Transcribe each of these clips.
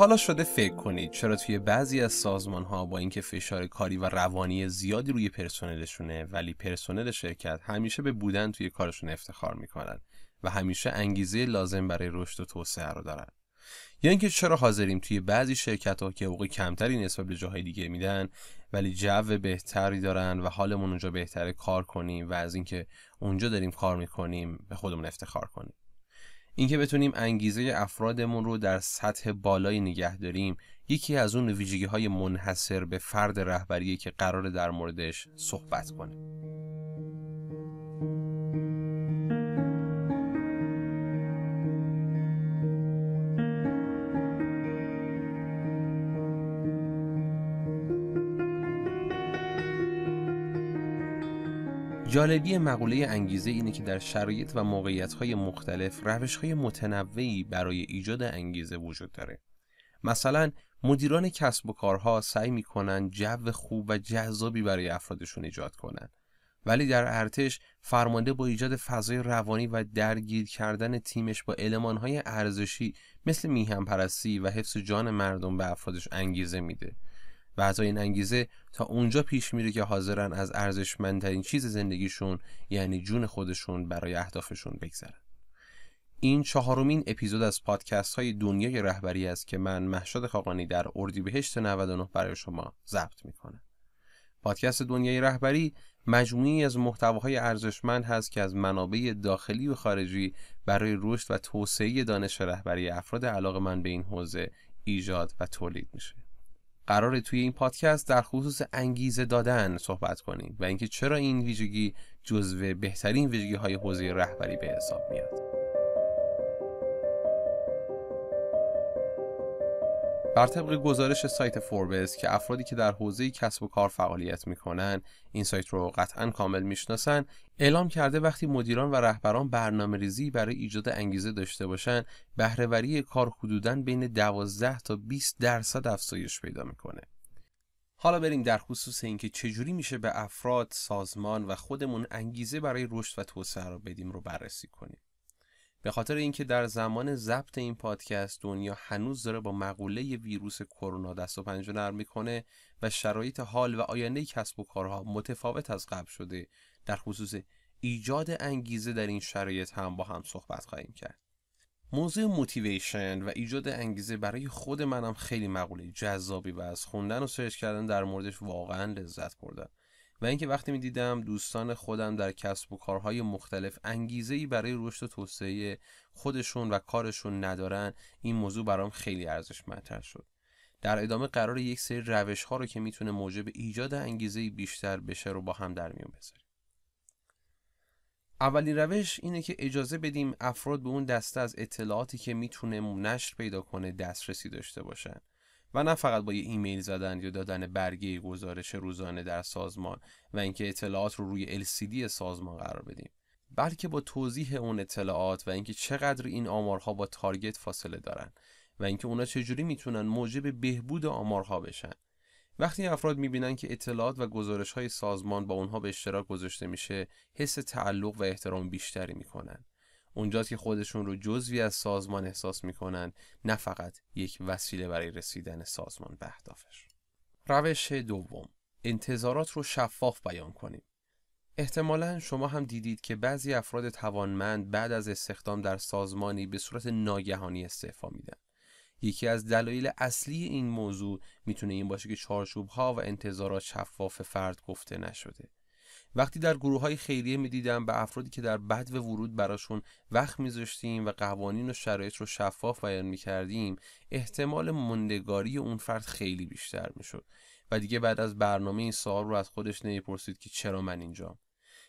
حالا شده فکر کنید چرا توی بعضی از سازمان ها با اینکه فشار کاری و روانی زیادی روی پرسنلشونه ولی پرسنل شرکت همیشه به بودن توی کارشون افتخار می‌کنن و همیشه انگیزه لازم برای رشد و توسعه رو دارن. یا اینکه چرا حاضریم توی بعضی شرکت ها که حقوق کمتری نسبت به جاهای دیگه میدن ولی جو بهتری دارن و حالمون اونجا بهتره کار کنیم و از اینکه اونجا داریم کار می‌کنیم به خودمون افتخار کنیم. اینکه بتونیم انگیزه افرادمون رو در سطح بالایی نگه داریم یکی از اون ویژگی های منحصر به فرد رهبریه که قرار در موردش صحبت کنیم جالبی مقوله انگیزه اینه که در شرایط و موقعیت‌های مختلف روش‌های متنوعی برای ایجاد انگیزه وجود داره. مثلا مدیران کسب و کارها سعی می‌کنن جو خوب و جذابی برای افرادشون ایجاد کنن. ولی در ارتش فرمانده با ایجاد فضای روانی و درگیر کردن تیمش با المانهای ارزشی مثل میهم پرستی و حفظ جان مردم به افرادش انگیزه میده و این انگیزه تا اونجا پیش میره که حاضرن از ارزشمندترین چیز زندگیشون یعنی جون خودشون برای اهدافشون بگذرن این چهارمین اپیزود از پادکست های دنیای رهبری است که من محشاد خاقانی در اردیبهشت 99 برای شما ضبط می‌کنم. پادکست دنیای رهبری مجموعی از محتواهای ارزشمند هست که از منابع داخلی و خارجی برای رشد و توسعه دانش رهبری افراد علاقه من به این حوزه ایجاد و تولید میشه. قرار توی این پادکست در خصوص انگیزه دادن صحبت کنیم و اینکه چرا این ویژگی جزو بهترین ویژگی های حوزه رهبری به حساب میاد. بر طبق گزارش سایت فوربس که افرادی که در حوزه کسب و کار فعالیت می‌کنن این سایت رو قطعا کامل می‌شناسن اعلام کرده وقتی مدیران و رهبران برنامه ریزی برای ایجاد انگیزه داشته باشن بهرهوری کار حدوداً بین 12 تا 20 درصد افزایش پیدا می‌کنه حالا بریم در خصوص اینکه چجوری میشه به افراد، سازمان و خودمون انگیزه برای رشد و توسعه رو بدیم رو بررسی کنیم. به خاطر اینکه در زمان ضبط این پادکست دنیا هنوز داره با مقوله ویروس کرونا دست و پنجه نرم می‌کنه و شرایط حال و آینده کسب و کارها متفاوت از قبل شده در خصوص ایجاد انگیزه در این شرایط هم با هم صحبت خواهیم کرد. موضوع موتیویشن و ایجاد انگیزه برای خود منم خیلی مقوله جذابی و از خوندن و سرچ کردن در موردش واقعا لذت بردم و اینکه وقتی می‌دیدم دوستان خودم در کسب و کارهای مختلف انگیزه ای برای رشد و توسعه خودشون و کارشون ندارن این موضوع برام خیلی ارزشمندتر شد. در ادامه قرار یک سری روش ها رو که می‌تونه موجب ایجاد انگیزه بیشتر بشه رو با هم در میون بذاریم. اولین روش اینه که اجازه بدیم افراد به اون دسته از اطلاعاتی که می‌تونه نشر پیدا کنه دسترسی داشته باشن. و نه فقط با یه ایمیل زدن یا دادن برگه گزارش روزانه در سازمان و اینکه اطلاعات رو روی LCD سازمان قرار بدیم بلکه با توضیح اون اطلاعات و اینکه چقدر این آمارها با تارگت فاصله دارن و اینکه اونا چجوری می‌تونن موجب بهبود آمارها بشن. وقتی افراد می‌بینن که اطلاعات و گزارش های سازمان با اونها به اشتراک گذاشته میشه حس تعلق و احترام بیشتری می‌کنن. اونجاست که خودشون رو جزوی از سازمان احساس می‌کنن نه فقط یک وسیله برای رسیدن سازمان به اهدافش. روش دوم انتظارات رو شفاف بیان کنیم. احتمالا شما هم دیدید که بعضی افراد توانمند بعد از استخدام در سازمانی به صورت ناگهانی استعفا میدن. یکی از دلایل اصلی این موضوع می‌تونه این باشه که چارچوب ها و انتظارات شفاف فرد گفته نشده. وقتی در گروه های خیریه می دیدم به افرادی که در بد و ورود براشون وقت میذاشتیم و قوانین و شرایط رو شفاف بیان می کردیم احتمال مندگاری اون فرد خیلی بیشتر می شد و دیگه بعد از برنامه این سوال رو از خودش نمی‌پرسید که چرا من اینجام.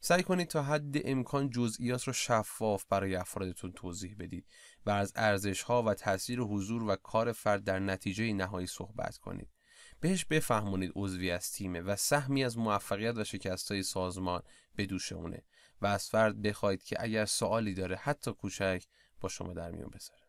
سعی کنید تا حد امکان جزئیات رو شفاف برای افرادتون توضیح بدید و از ارزش ها و تاثیر حضور و کار فرد در نتیجه نهایی صحبت کنید. بهش بفهمونید عضوی از تیمه و سهمی از موفقیت و شکست های سازمان به دوش اونه و از فرد بخواید که اگر سوالی داره حتی کوچک با شما در میون بذاره.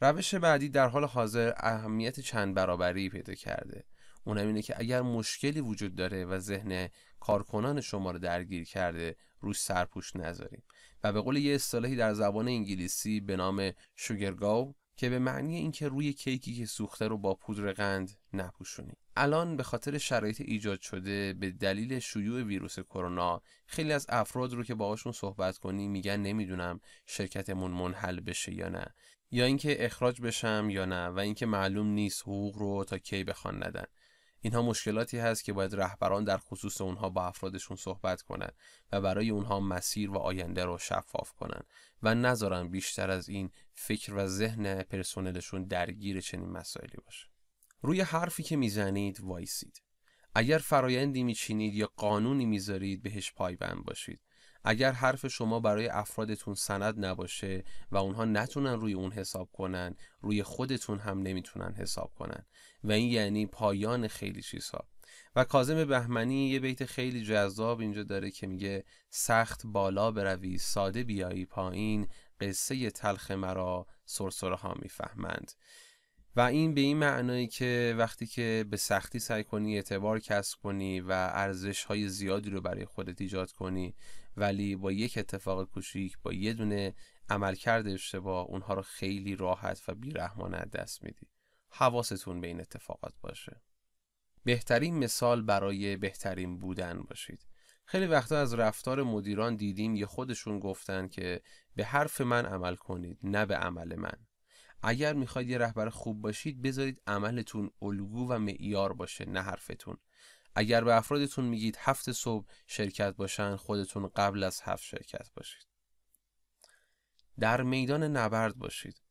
روش بعدی در حال حاضر اهمیت چند برابری پیدا کرده. اونم اینه که اگر مشکلی وجود داره و ذهن کارکنان شما رو درگیر کرده روش سرپوش نذاریم. و به قول یه اصطلاحی در زبان انگلیسی به نام شوگرگاو که به معنی اینکه روی کیکی که سوخته رو با پودر قند نپوشونید الان به خاطر شرایط ایجاد شده به دلیل شیوع ویروس کرونا خیلی از افراد رو که باهاشون صحبت کنی میگن نمی‌دونم شرکتمون منحل بشه یا نه. یا اینکه اخراج بشم یا نه و اینکه معلوم نیست حقوق رو تا کی بخوان ندن. اینها مشکلاتی هست که باید رهبران در خصوص اونها با افرادشون صحبت کنند و برای اونها مسیر و آینده رو شفاف کنند و نذارن بیشتر از این فکر و ذهن پرسنلشون درگیر چنین مسائلی باشه. روی حرفی که می‌زنید وایسید. اگر فرایندی میچینید یا قانونی می‌ذارید بهش پایبند باشید. اگر حرف شما برای افرادتون سند نباشه و اونها نتونن روی اون حساب کنن روی خودتون هم نمی‌تونن حساب کنن. و این یعنی پایان خیلی چیزها. و کازم بهمنی یه بیت خیلی جذاب اینجا داره که میگه سخت بالا بروی ساده بیایی پایین قصه تلخ مرا سرسره ها می‌فهمند. و این به این معنایی که وقتی که به سختی سعی کنی اعتبار کسب کنی و ارزش های زیادی رو برای خودت ایجاد کنی ولی با یک اتفاق کوچیک با یه دونه عملکرد اشتباه اونها رو خیلی راحت و بیرحمانه دست میدی. حواستون به این اتفاقات باشه. بهترین مثال برای بهترین بودن باشید. خیلی وقتا از رفتار مدیران دیدیم یه خودشون گفتن که به حرف من عمل کنید نه به عمل من. اگر می‌خواید یه رهبر خوب باشید بذارید عملتون الگو و معیار باشه نه حرفتون. اگر به افرادتون میگید هفت صبح شرکت باشن خودتون قبل از هفت شرکت باشید. در میدان نبرد باشید.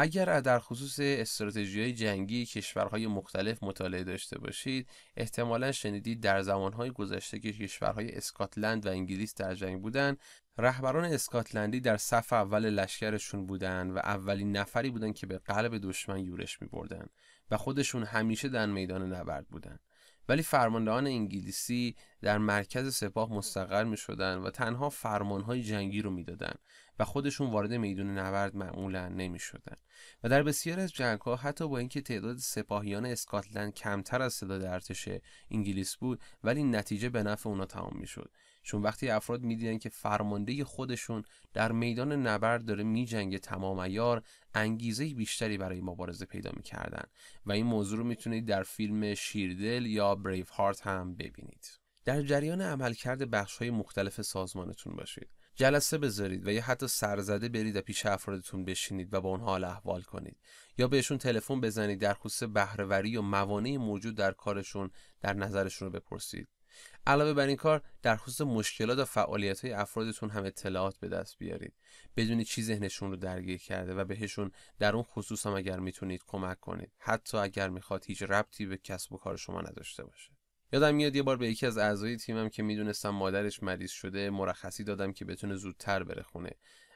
اگر در خصوص استراتژی جنگی کشورهای مختلف مطالعه داشته باشید احتمالا شنیدید در زمانهای گذشته که کشورهای اسکاتلند و انگلیس در جنگ بودند رهبران اسکاتلندی در صف اول لشکرشون بودند و اولین نفری بودند که به قلب دشمن یورش می بردن و خودشون همیشه در میدان نبرد بودند ولی فرماندهان انگلیسی در مرکز سپاه مستقر می شدن و تنها فرمانهای جنگی رو می‌دادند و خودشون وارد میدون نبرد معمولا نمی شدن. و در بسیار از جنگ ها حتی با اینکه تعداد سپاهیان اسکاتلند کمتر از تعداد ارتش انگلیس بود ولی نتیجه به نفع اونا تمام می شد چون وقتی افراد می‌دیدن که فرمانده خودشون در میدان نبرد داره میجنگه تمام ایار انگیزه بیشتری برای مبارزه پیدا می‌کردن. و این موضوع رو می‌تونید در فیلم شیردل یا بریف هارت هم ببینید. در جریان عملکرد بخش های مختلف سازمانتون باشید. جلسه بذارید و یا حتی سرزده برید و پیش افرادتون بشینید و با اونها حال احوال کنید. یا بهشون تلفن بزنید در خصوص بهرهوری و موانع موجود در کارشون در نظرشون رو بپرسید. علاوه بر این کار در خصوص مشکلات و فعالیت های افرادتون هم اطلاعات به دست بیارید. بدونید چی ذهنشون رو درگیر کرده و بهشون در اون خصوص هم اگر می‌تونید کمک کنید. حتی اگر می‌خواد هیچ ربطی به کسب و کار شما نداشته باشه. یادم میاد یه بار به یکی از اعضای تیمم که می‌دونستم مادرش مریض شده مرخصی دادم که بتونه زودتر بره خونه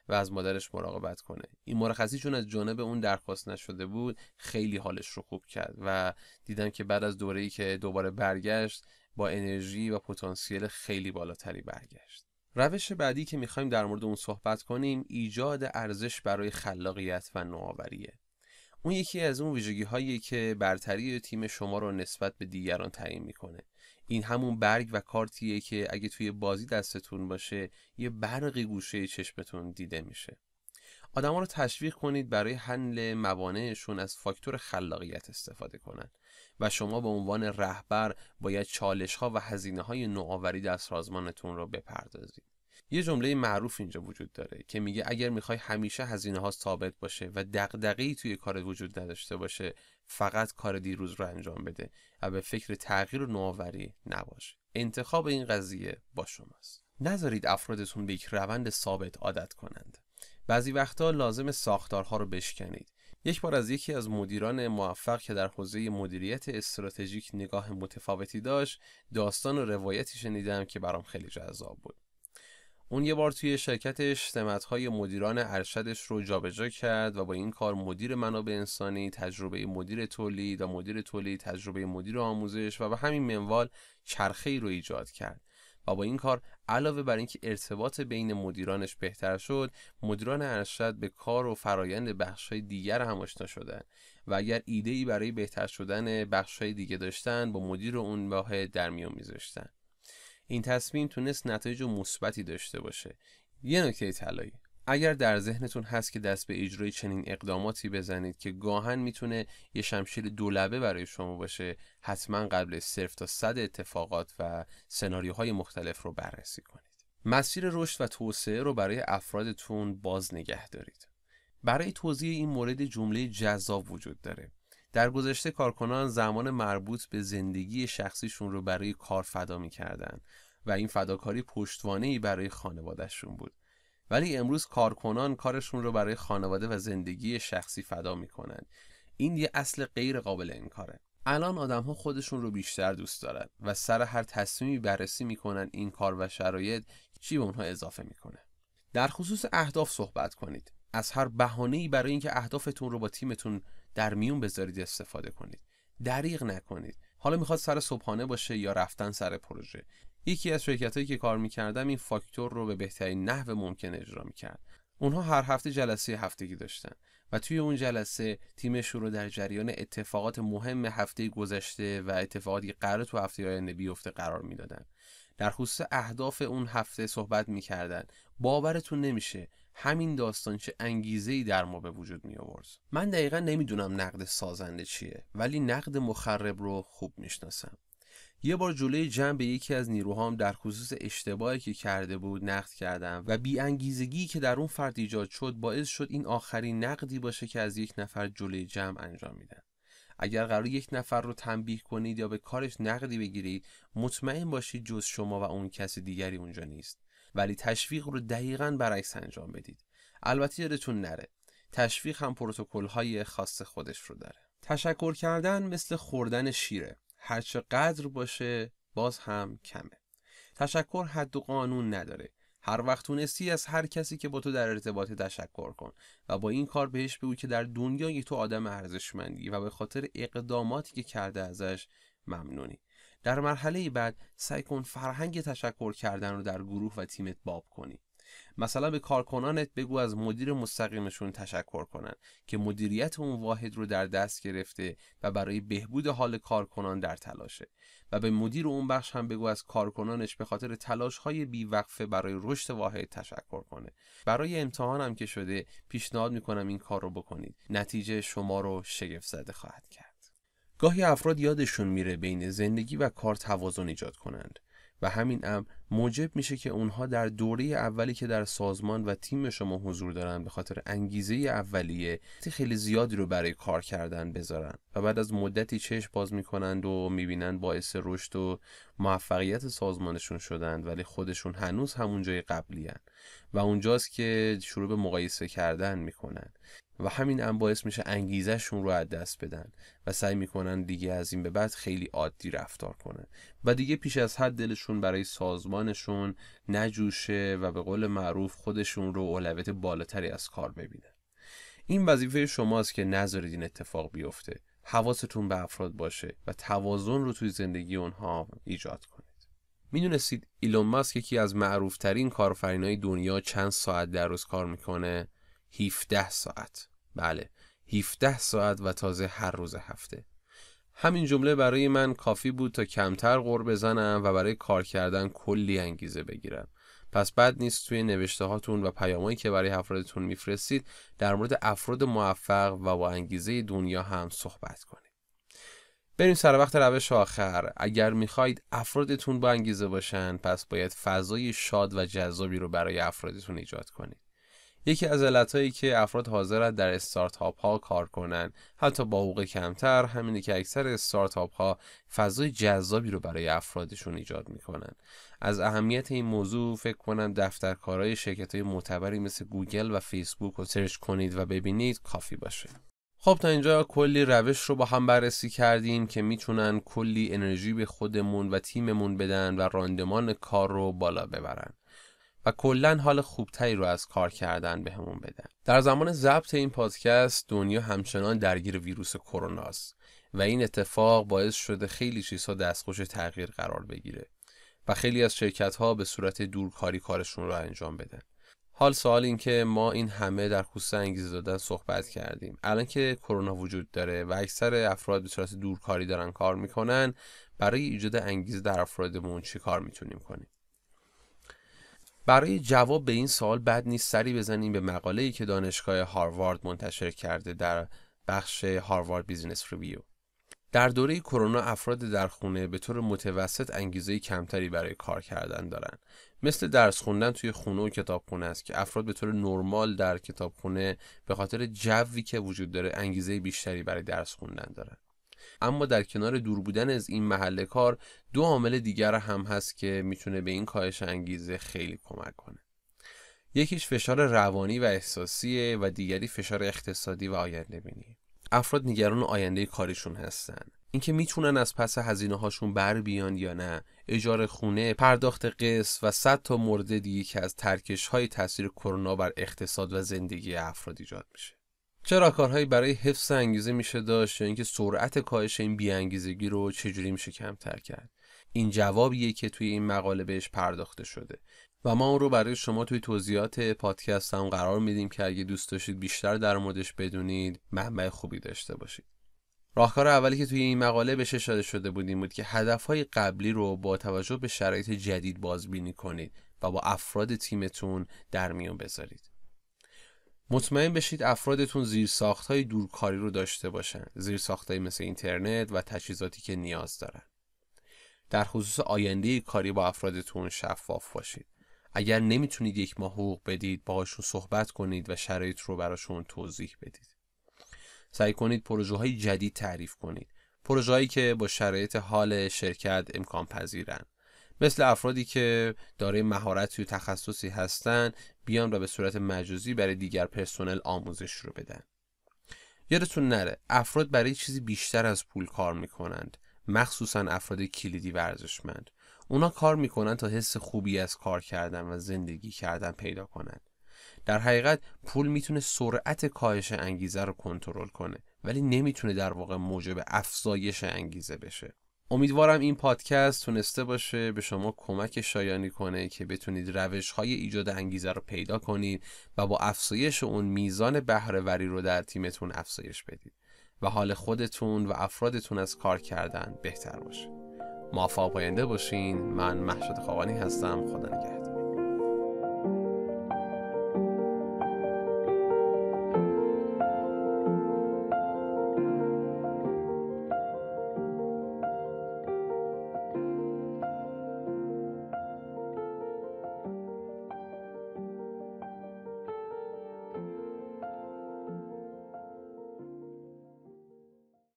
و از مادرش مراقبت کنه. این مرخصی چون از جانب اون درخواست نشده بود خیلی حالش رو خوب کرد و دیدم که بعد از دوره‌ای که دوباره برگشت با انرژی و پتانسیل خیلی بالاتری برگشت. روش بعدی که می‌خوایم در مورد اون صحبت کنیم ایجاد ارزش برای خلاقیت و نوآوریه. اون یکی از اون ویژگی هایی که برتری تیم شما رو نسبت به دیگران تعیین می‌کنه. این همون برگ و کارتیه که اگه توی بازی دستتون باشه یه برقی گوشه چشمتون دیده میشه. آدما رو تشویق کنید برای حل موانعشون از فاکتور خلاقیت استفاده کنند و شما به عنوان رهبر باید چالش ها و هزینه های نوآوری در سازمانتون رو بپردازید. یه جمله معروف اینجا وجود داره که میگه اگر می‌خوای همیشه هزینه ها ثابت باشه و دغدغه‌ای توی کارت وجود نداشته باشه فقط کار دیروز رو انجام بده و به فکر تغییر و نوآوری نباش انتخاب این قضیه با شماست. نذارید افرادتون به یک روند ثابت عادت کنند. بعضی وقتا لازم ساختارها رو بشکنید. یک بار از یکی از مدیران موفق که در حوزه مدیریت استراتژیک نگاه متفاوتی داشت داستان و روایتی شنیدم که برام خیلی جذاب بود. اون یه بار توی شرکتش سمتهای مدیران ارشدش رو جابجا کرد و با این کار مدیر منابع انسانی تجربه مدیر تولید و مدیر تولید تجربه مدیر آموزش و به همین منوال چرخه ای رو ایجاد کرد. و با این کار علاوه بر اینکه ارتباط بین مدیرانش بهتر شد مدیران ارشد به کار و فرایند بخشهای دیگر هم آشنا شدن و اگر ایده ای برای بهتر شدن بخشهای دیگه داشتن با مدیر اون واحد در میون میذاشتن. این تصمیم تونست نتایج مثبتی داشته باشه. یه نکته طلایی. اگر در ذهنتون هست که دست به اجرای چنین اقداماتی بزنید که گاهن می‌تونه یه شمشیر دولبه برای شما باشه حتما قبل صرف تا صد اتفاقات و سناریوهای مختلف رو بررسی کنید. مسیر رشد و توسعه رو برای افرادتون باز نگه دارید. برای توضیح این مورد جمله جذاب وجود داره. در گذشته کارکنان زمان مربوط به زندگی شخصیشون رو برای کار فدا می‌کردن و این فداکاری پشتوانه برای خانوادهشون بود. ولی امروز کارکنان کارشون رو برای خانواده و زندگی شخصی فدا می‌کنن. این یه اصل غیر قابل انکاره. الان آدم ها خودشون رو بیشتر دوست دارن و سر هر تصمیمی بررسی می‌کنن این کار و شرایط چی به اونها اضافه می‌کنه. در خصوص اهداف صحبت کنید. از هر بهانه‌ای برای اینکه اهدافتون رو با تیمتون در میون بذارید استفاده کنید. دریغ نکنید. حالا می‌خواد سر صبحانه باشه یا رفتن سر پروژه. یکی از شرکت هایی که کار می‌کردم این فاکتور رو به بهترین نحو ممکن اجرا می‌کرد. اونها هر هفته جلسه هفتگی داشتن و توی اون جلسه تیمشون رو در جریان اتفاقات مهم هفته گذشته و اتفاقاتی قرار تو هفته آینده بیفته قرار می‌دادن. در خصوص اهداف اون هفته صحبت می‌کردن. باورتون نمیشه همین داستان چه انگیزه ای در ما به وجود می آورد من دقیقا نمی‌دونم نقد سازنده چیه ولی نقد مخرب رو خوب می‌شناسم. یه بار جلوی جمع به یکی از نیروهام در خصوص اشتباهی که کرده بود نقد کردم و بی انگیزگی که در اون فرد ایجاد شد باعث شد این آخرین نقدی باشه که از یک نفر جلوی جمع انجام میدن. اگر قرار یک نفر رو تنبیه کنید یا به کارش نقدی بگیرید مطمئن باشید جز شما و اون کسی دیگری اونجا نیست. ولی تشویق رو دقیقا برعکس انجام بدید. البته یادتون نره تشویق هم پروتکل های خاص خودش رو داره. تشکر کردن مثل خوردن شیره. هرچه قدر باشه باز هم کمه. تشکر حد و قانون نداره. هر وقت تونستی از هر کسی که با تو در ارتباط تشکر کن و با این کار بهش بگو که در دنیای تو آدم ارزشمندی و به خاطر اقداماتی که کرده ازش ممنونی. در مرحله بعد سعی کن فرهنگ تشکر کردن رو در گروه و تیمت باب کنی. مثلا به کارکنانت بگو از مدیر مستقیمشون تشکر کنن که مدیریت اون واحد رو در دست گرفته و برای بهبود حال کارکنان در تلاشه. و به مدیر اون بخش هم بگو از کارکنانش به خاطر تلاش های بیوقفه برای رشد واحد تشکر کنه. برای امتحان هم که شده پیشنهاد می‌کنم این کار رو بکنید. نتیجه شما رو شگفت زده خواهد کرد. گاهی افراد یادشون میره بین زندگی و کار توازن ایجاد کنند. و همین امر موجب میشه که اونها در دوره اولی که در سازمان و تیم شما حضور دارن به خاطر انگیزه اولیه خیلی زیادی رو برای کار کردن بذارن و بعد از مدتی چشم باز می‌کنند و می‌بینند باعث رشد و موفقیت سازمانشون شدند ولی خودشون هنوز همون جای قبلی هن. و اونجاست که شروع به مقایسه کردن می‌کنن و همین هم باعث میشه انگیزشون رو از دست بدن و سعی می‌کنن دیگه از این به بعد خیلی عادی رفتار کنن. و دیگه پیش از حد دلشون برای سازمانشون نجوشه و به قول معروف خودشون رو اولویت بالاتری از کار ببینن. این وظیفه شماست که نذارید این اتفاق بیفته. حواستون به افراد باشه و توازن رو توی زندگی اونها ایجاد کنید. می‌دونستید ایلون ماسک یکی از معروفترین کارفرینای دنیا چند ساعت در روز کار می‌کنه؟ 17 ساعت. بله. 17 ساعت و تازه هر روز هفته. همین جمله برای من کافی بود تا کمتر غور بزنم و برای کار کردن کلی انگیزه بگیرم. پس بد نیست توی نوشته هاتون و پیامایی که برای افرادتون میفرستید در مورد افراد موفق و با انگیزه دنیا هم صحبت کنید. بریم سر وقت روش آخر. اگر می‌خواید افرادتون با انگیزه باشن پس باید فضای شاد و جذابی رو برای افرادتون ایجاد کنید. یکی از علتهایی که افراد حاضرند در استارتاپ ها کار کنند حتی با حقوق کمتر همینه که اکثر استارتاپ ها فضای جذابی رو برای افرادشون ایجاد می‌کنن. از اهمیت این موضوع فکر کنم دفترکارهای شرکت های معتبری مثل گوگل و فیسبوک رو search کنید و ببینید کافی باشه. خب تا اینجا کلی روش رو با هم بررسی کردیم که می‌تونن کلی انرژی به خودمون و تیممون بدن و راندمان کار رو بالا ببرن. و کلا حال خوبتری رو از کار کردن بهمون به بدن. در زمان ضبط این پادکست دنیا همچنان درگیر ویروس کرونا است و این اتفاق باعث شده خیلی چیزها دستخوش تغییر قرار بگیره و خیلی از شرکت ها به صورت دورکاری کارشون رو انجام بدن. حال سوال این که ما این همه در خصوص انگیزه دادن صحبت کردیم. الان که کرونا وجود داره و اکثر افراد به صورت دورکاری دارن کار می‌کنن برای ایجاد انگیزه در افرادمون چی کار می‌تونیم کنیم؟ برای جواب به این سوال بد نیست سری بزنیم به مقاله‌ای که دانشگاه هاروارد منتشر کرده در بخش Harvard Business Review. در دوره کرونا افراد در خونه به طور متوسط انگیزه کمتری برای کار کردن دارن. مثل درس خوندن توی خونه و کتابخونه است که افراد به طور نرمال در کتابخونه به خاطر جوی که وجود داره انگیزه بیشتری برای درس خوندن دارن. اما در کنار دور بودن از این محل کار دو عامل دیگر هم هست که می‌تونه به این کاهش انگیزه خیلی کمک کنه. یکیش فشار روانی و احساسیه و دیگری فشار اقتصادی و آینده بینی افراد نگران آینده کاریشون هستن. اینکه می‌تونن از پس هزینه هاشون بر بیان یا نه اجاره خونه پرداخت قسط و صد تا مورد دیگه که از ترکش های تاثیر کرونا بر اقتصاد و زندگی افراد ایجاد میشه. چه راهکارهایی برای حفظ انگیزه میشه داشت یا اینکه سرعت کاهش این بیانگیزگی رو چجوری میشه کمتر کرد؟ این جوابیه که توی این مقاله بهش پرداخته شده. و ما اون رو برای شما توی توضیحات پادکست هم قرار میدیم که اگه دوست داشتید بیشتر در موردش بدونید منبع خوبی داشته باشید. راهکار اولی که توی این مقاله بهش اشاره شده بودیم بود که هدفهای قبلی رو با توجه به شرایط جدید بازبینی کنید و با افراد تیمتون در میون بذارید. مطمئن بشید افرادتون زیر های دورکاری رو داشته باشن. زیر های مثل اینترنت و تجهیزاتی که نیاز دارن. در خصوص آینده کاری با افرادتون شفاف باشید. اگر نمی‌تونید یک ماه حقوق بدید باهاشون صحبت کنید و شرایط رو براشون توضیح بدید. سعی کنید پروژه های جدید تعریف کنید. پروژه هایی که با شرایط حال شرکت امکان پذیرن مثل افرادی که دارای مهارت و تخصصی هستند بیان و به صورت مجازی برای دیگر پرسنل آموزش رو بدن. یادتون نره افراد برای چیزی بیشتر از پول کار می‌کنند مخصوصا افراد کلیدی ورزشمند. اونا کار می‌کنن تا حس خوبی از کار کردن و زندگی کردن پیدا کنند. در حقیقت پول می‌تونه سرعت کاهش انگیزه رو کنترل کنه ولی نمی‌تونه در واقع موجب افزایش انگیزه بشه. امیدوارم این پادکست تونسته باشه به شما کمک شایانی کنه که بتونید روش های ایجاد انگیزه رو پیدا کنید و با افزایش اون میزان بهرهوری رو در تیمتون افزایش بدید و حال خودتون و افرادتون از کار کردن بهتر باشه. موفق پاینده باشین. من محشد خوابانی هستم. خدا نگهدار.